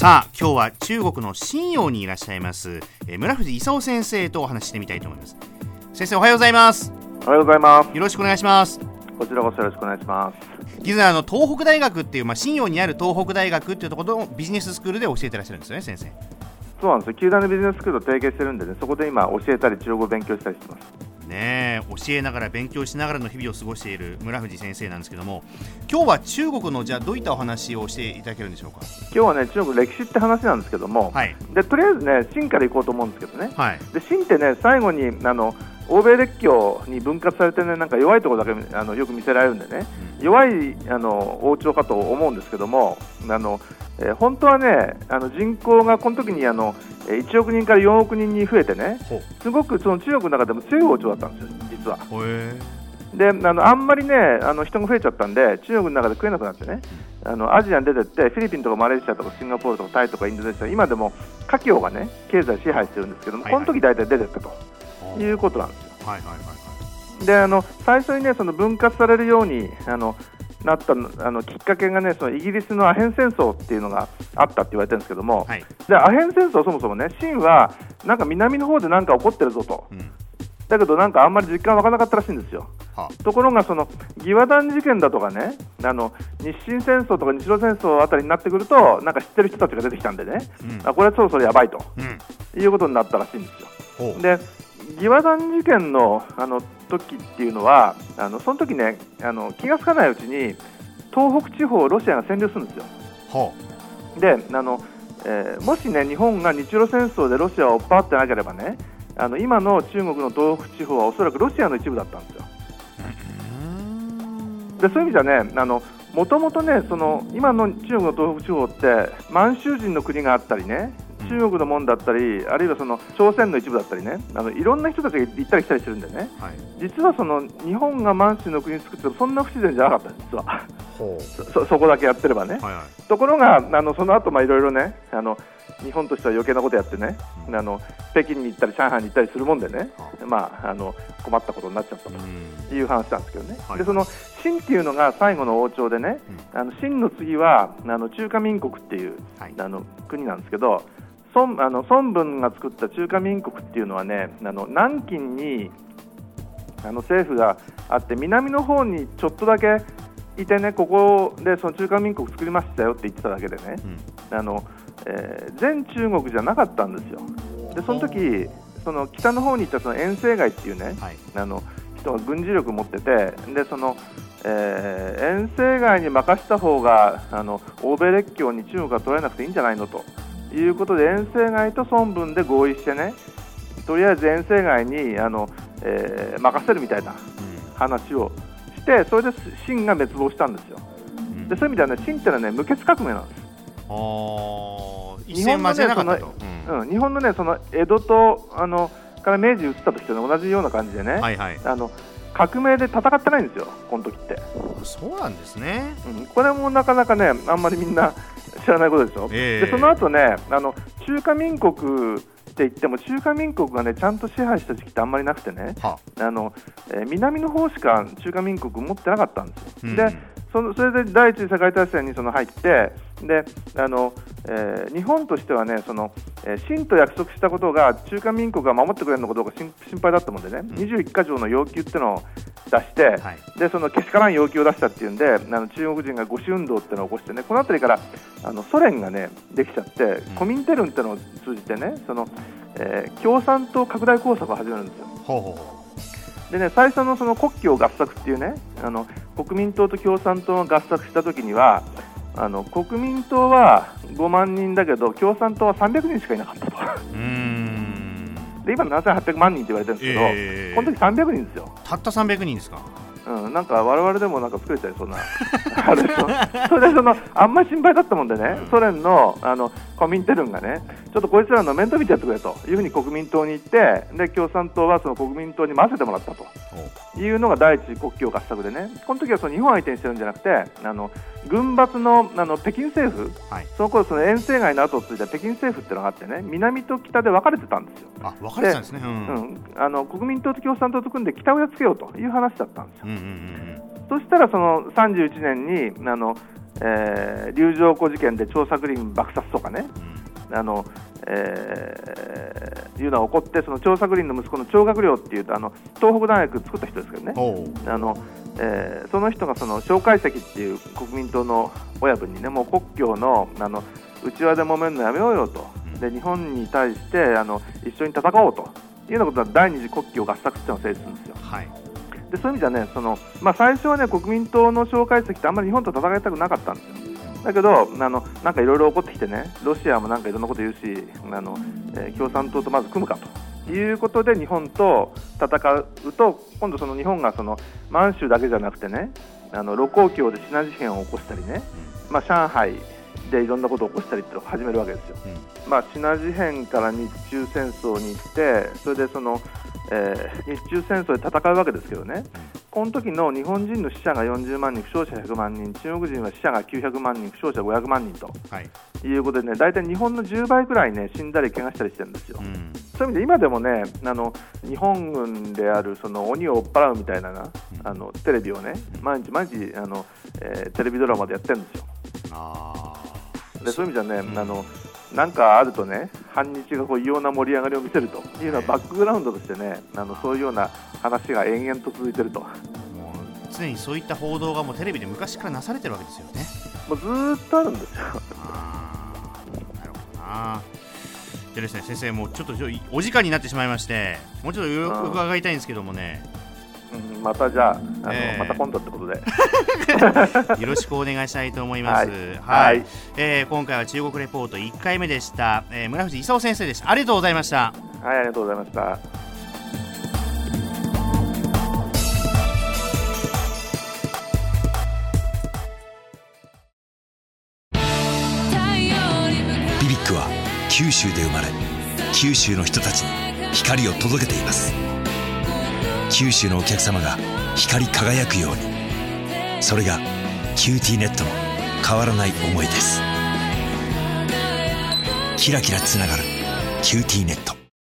さあ今日は中国の信陽にいらっしゃいます、えー、村藤勲先生とお話してみたいと思います。先生おはようございます。おはようございます。よろしくお願いします。こちらこそよろしくお願いします。実はあの東北大学っていう、まあ、信陽にある東北大学っていうところのビジネススクールで教えてらっしゃるんですよね先生。そうなんですよ。球団のビジネススクールと提携してるんでねそこで今教えたり中国語勉強したりしてますね教えながら勉強しながらの日々を過ごしている村藤先生なんですけども今日は中国のじゃあどういったお話をしていただけるんでしょうか？今日はね中国歴史って話なんですけども、はい、でとりあえずね秦から行こうと思うんですけどね、はい、で秦ってね最後にあの欧米列強に分割されてねなんか弱いところだけあのよく見せられるんでね、うん、弱いあの王朝かと思うんですけどもあの、えー、本当はねあの人口がこの時にあの1億人から4億人に増えてねすごくその中国の中でも強い王朝だったんですよ、実は。であのあんまりねあの人が増えちゃったんで中国の中で食えなくなってね、あのアジアに出てってフィリピンとかマレーシアとかシンガポールとかタイとかインドネシア今でも華僑がね経済支配してるんですけども、はいはい、この時大体出てったということなんですよ。はいはいはいはい、であの最初にねその分割されるようにあのなったあのきっかけがねそのイギリスのアヘン戦争っていうのがあったって言われてるんですけども、はい、でアヘン戦争そもそもね秦はなんか南の方で何か起こってるぞと、うん、だけどなんかあんまり実感湧かなかったらしいんですよ。はあ、ところがその義和団事件だとかねあの日清戦争とか日露戦争あたりになってくるとなんか知ってる人たちが出てきたんでね、うん、あこれはそろそろやばいと、うん、いうことになったらしいんですよ。で義和団事件のあの時っていうのはあのその時ねあの気が付かないうちに東北地方をロシアが占領するんですよ。はあ、であの、えー、もしね日本が日露戦争でロシアを追っ払ってなければねあの今の中国の東北地方はおそらくロシアの一部だったんですよ。でそういう意味じゃねあのもともとねその今の中国の東北地方って満州人の国があったりね中国のもんだったり、あるいはその朝鮮の一部だったりね、あのいろんな人たちが行ったり来たりしてるんでね、はい、実はその日本が満州の国作ってもそんな不自然じゃなかった実は。そそこだけやってればね。はいはい、ところがあのその後まあいろいろねあの日本としては余計なことやってね、うん、あの北京に行ったり上海に行ったりするもんでね、まあ、あの困ったことになっちゃったという話なんですけどね、はい、でその清っていうのが最後の王朝でね、うん、あの清の次はあの中華民国っていう、はい、あの国なんですけど、孫あの孫文が作った中華民国っていうのはねあの南京にあの政府があって南の方にちょっとだけいてねここでその中華民国作りましたよって言ってただけでね、うん、あのえー、全中国じゃなかったんですよ。でその時その北の方に行ったその遠征街っていうね、はい、あの人が軍事力を持っててでその、えー、遠征街に任せた方があの欧米列強に中国が取られなくていいんじゃないのということで遠征街と孫文で合意してねとりあえず遠征街にあの、えー、任せるみたいな話をして、それで清が滅亡したんですよ。でそういう意味ではね清ってのはね無血革命なんです。日本のねその、うん、日本のねその江戸とあのから明治移った時と同じような感じでね、はいはい、あの革命で戦ってないんですよ、この時って。そうなんですね、うん、これもなかなかね、あんまりみんな 知らないことでしょ、えー、でその後ねあの中華民国って言っても中華民国がねちゃんと支配した時期ってあんまりなくてね、あのえー、南の方しか中華民国持ってなかったんですよ。うん、でそのそれで第一次世界大戦にその入ってであの、えー、日本としてはねその、えー、清と約束したことが中華民国が守ってくれるのかどうか心配だったもんでね、うん、21か条の要求っていうのを出して、はい、でそのけしからん要求を出したっていうんであの中国人が五四運動っていうのを起こしてね。この辺りからあのソ連がねできちゃって、うん、コミンテルンっていうのを通じてねその、えー、共産党拡大工作を始めるんですよ。ほうほうでね、最初のその国境合作っていうねあの国民党と共産党が合作した時にはあの国民党は5万人だけど共産党は300人しかいなかったと。で今7800万人って言われてるんですけど、えー、この時300人ですよ。たった300人ですか？うん、なんか我々でもなんか作れちゃいそうな あれそれでそのあんまり心配だったもんでね、ソ連のあのコミンテルンがねちょっとこいつらの面倒見てやってくれというふうに国民党に言ってで共産党はその国民党に混ぜてもらったというのが第一次国境合作でね。この時はその日本相手にしてるんじゃなくてあの軍閥のあの北京政府、はい、その頃その遠征街の後をついた北京政府っていうのがあってね南と北で分かれてたんですよ。あ分かれてたんですね、うん、うん、あの国民党と共産党と組んで北をやっつけようという話だったんですよ。うんうんうん、そしたらその31年にあのえー、龍城湖事件で張作霖爆殺とかね、あのえー、いうのが起こってその張作霖の息子の張学良っていうあの東北大学作った人ですけどね。あの、えー、その人がその蒋介石っていう国民党の親分にねもう国境のあの内輪で揉めるのやめようよと。で日本に対してあの一緒に戦おうというようなことは第二次国境合作っていうのを成立するんですよ。はい。でそういう意味ではねその、まあ、最初はね国民党の蒋介石ってあんまり日本と戦いたくなかったんですよ。だけど、あのなんかいろいろ起こってきてね、ロシアもなんかいろんなこと言うし、あのえー、共産党とまず組むかということで日本と戦うと、今度、その日本がその満州だけじゃなくてね、あの盧溝橋でシナ事変を起こしたりね、まあ、上海でいろんなことを起こしたりって始めるわけですよ。うん、まあ、シナ事変から日中戦争に行って、それでその、えー、日中戦争で戦うわけですけどね、この時の日本人の死者が40万人、負傷者100万人、中国人は死者が900万人、負傷者500万人と、はい、いうことでね、大体日本の10倍くらいね、死んだり怪我したりしてるんですよ。うん、そういう意味で今でもね、あの日本軍であるその鬼を追っ払うみたいなな、あのテレビをね、毎日毎日あの、えー、テレビドラマでやってるんですよ。あでそういう意味じゃね、うん、あのなんかあるとね、反日がこう異様な盛り上がりを見せるというのはバックグラウンドとしてね、あのそういうような話が延々と続いてると。もう常にそういった報道がもうテレビで昔からなされてるわけですよね。もうずっとあるんですよ。あなるほどな。でですね、先生、もうちょっとお時間になってしまいまして、もうちょっと伺いたいんですけどもね、うん、またじゃあ、あの、えー、また今度ってことで。よろしくお願いしたいと思います。はい、はい、えー、今回は中国レポート1回目でした。えー、村藤勲先生でした。ありがとうございました。はい、ありがとうございました。ビビックは九州で生まれ九州の人たちに光を届けています九州のお客様が光り輝くように。それがキューティーネットの変わらない思いです。キラキラつながる「キューティーネット」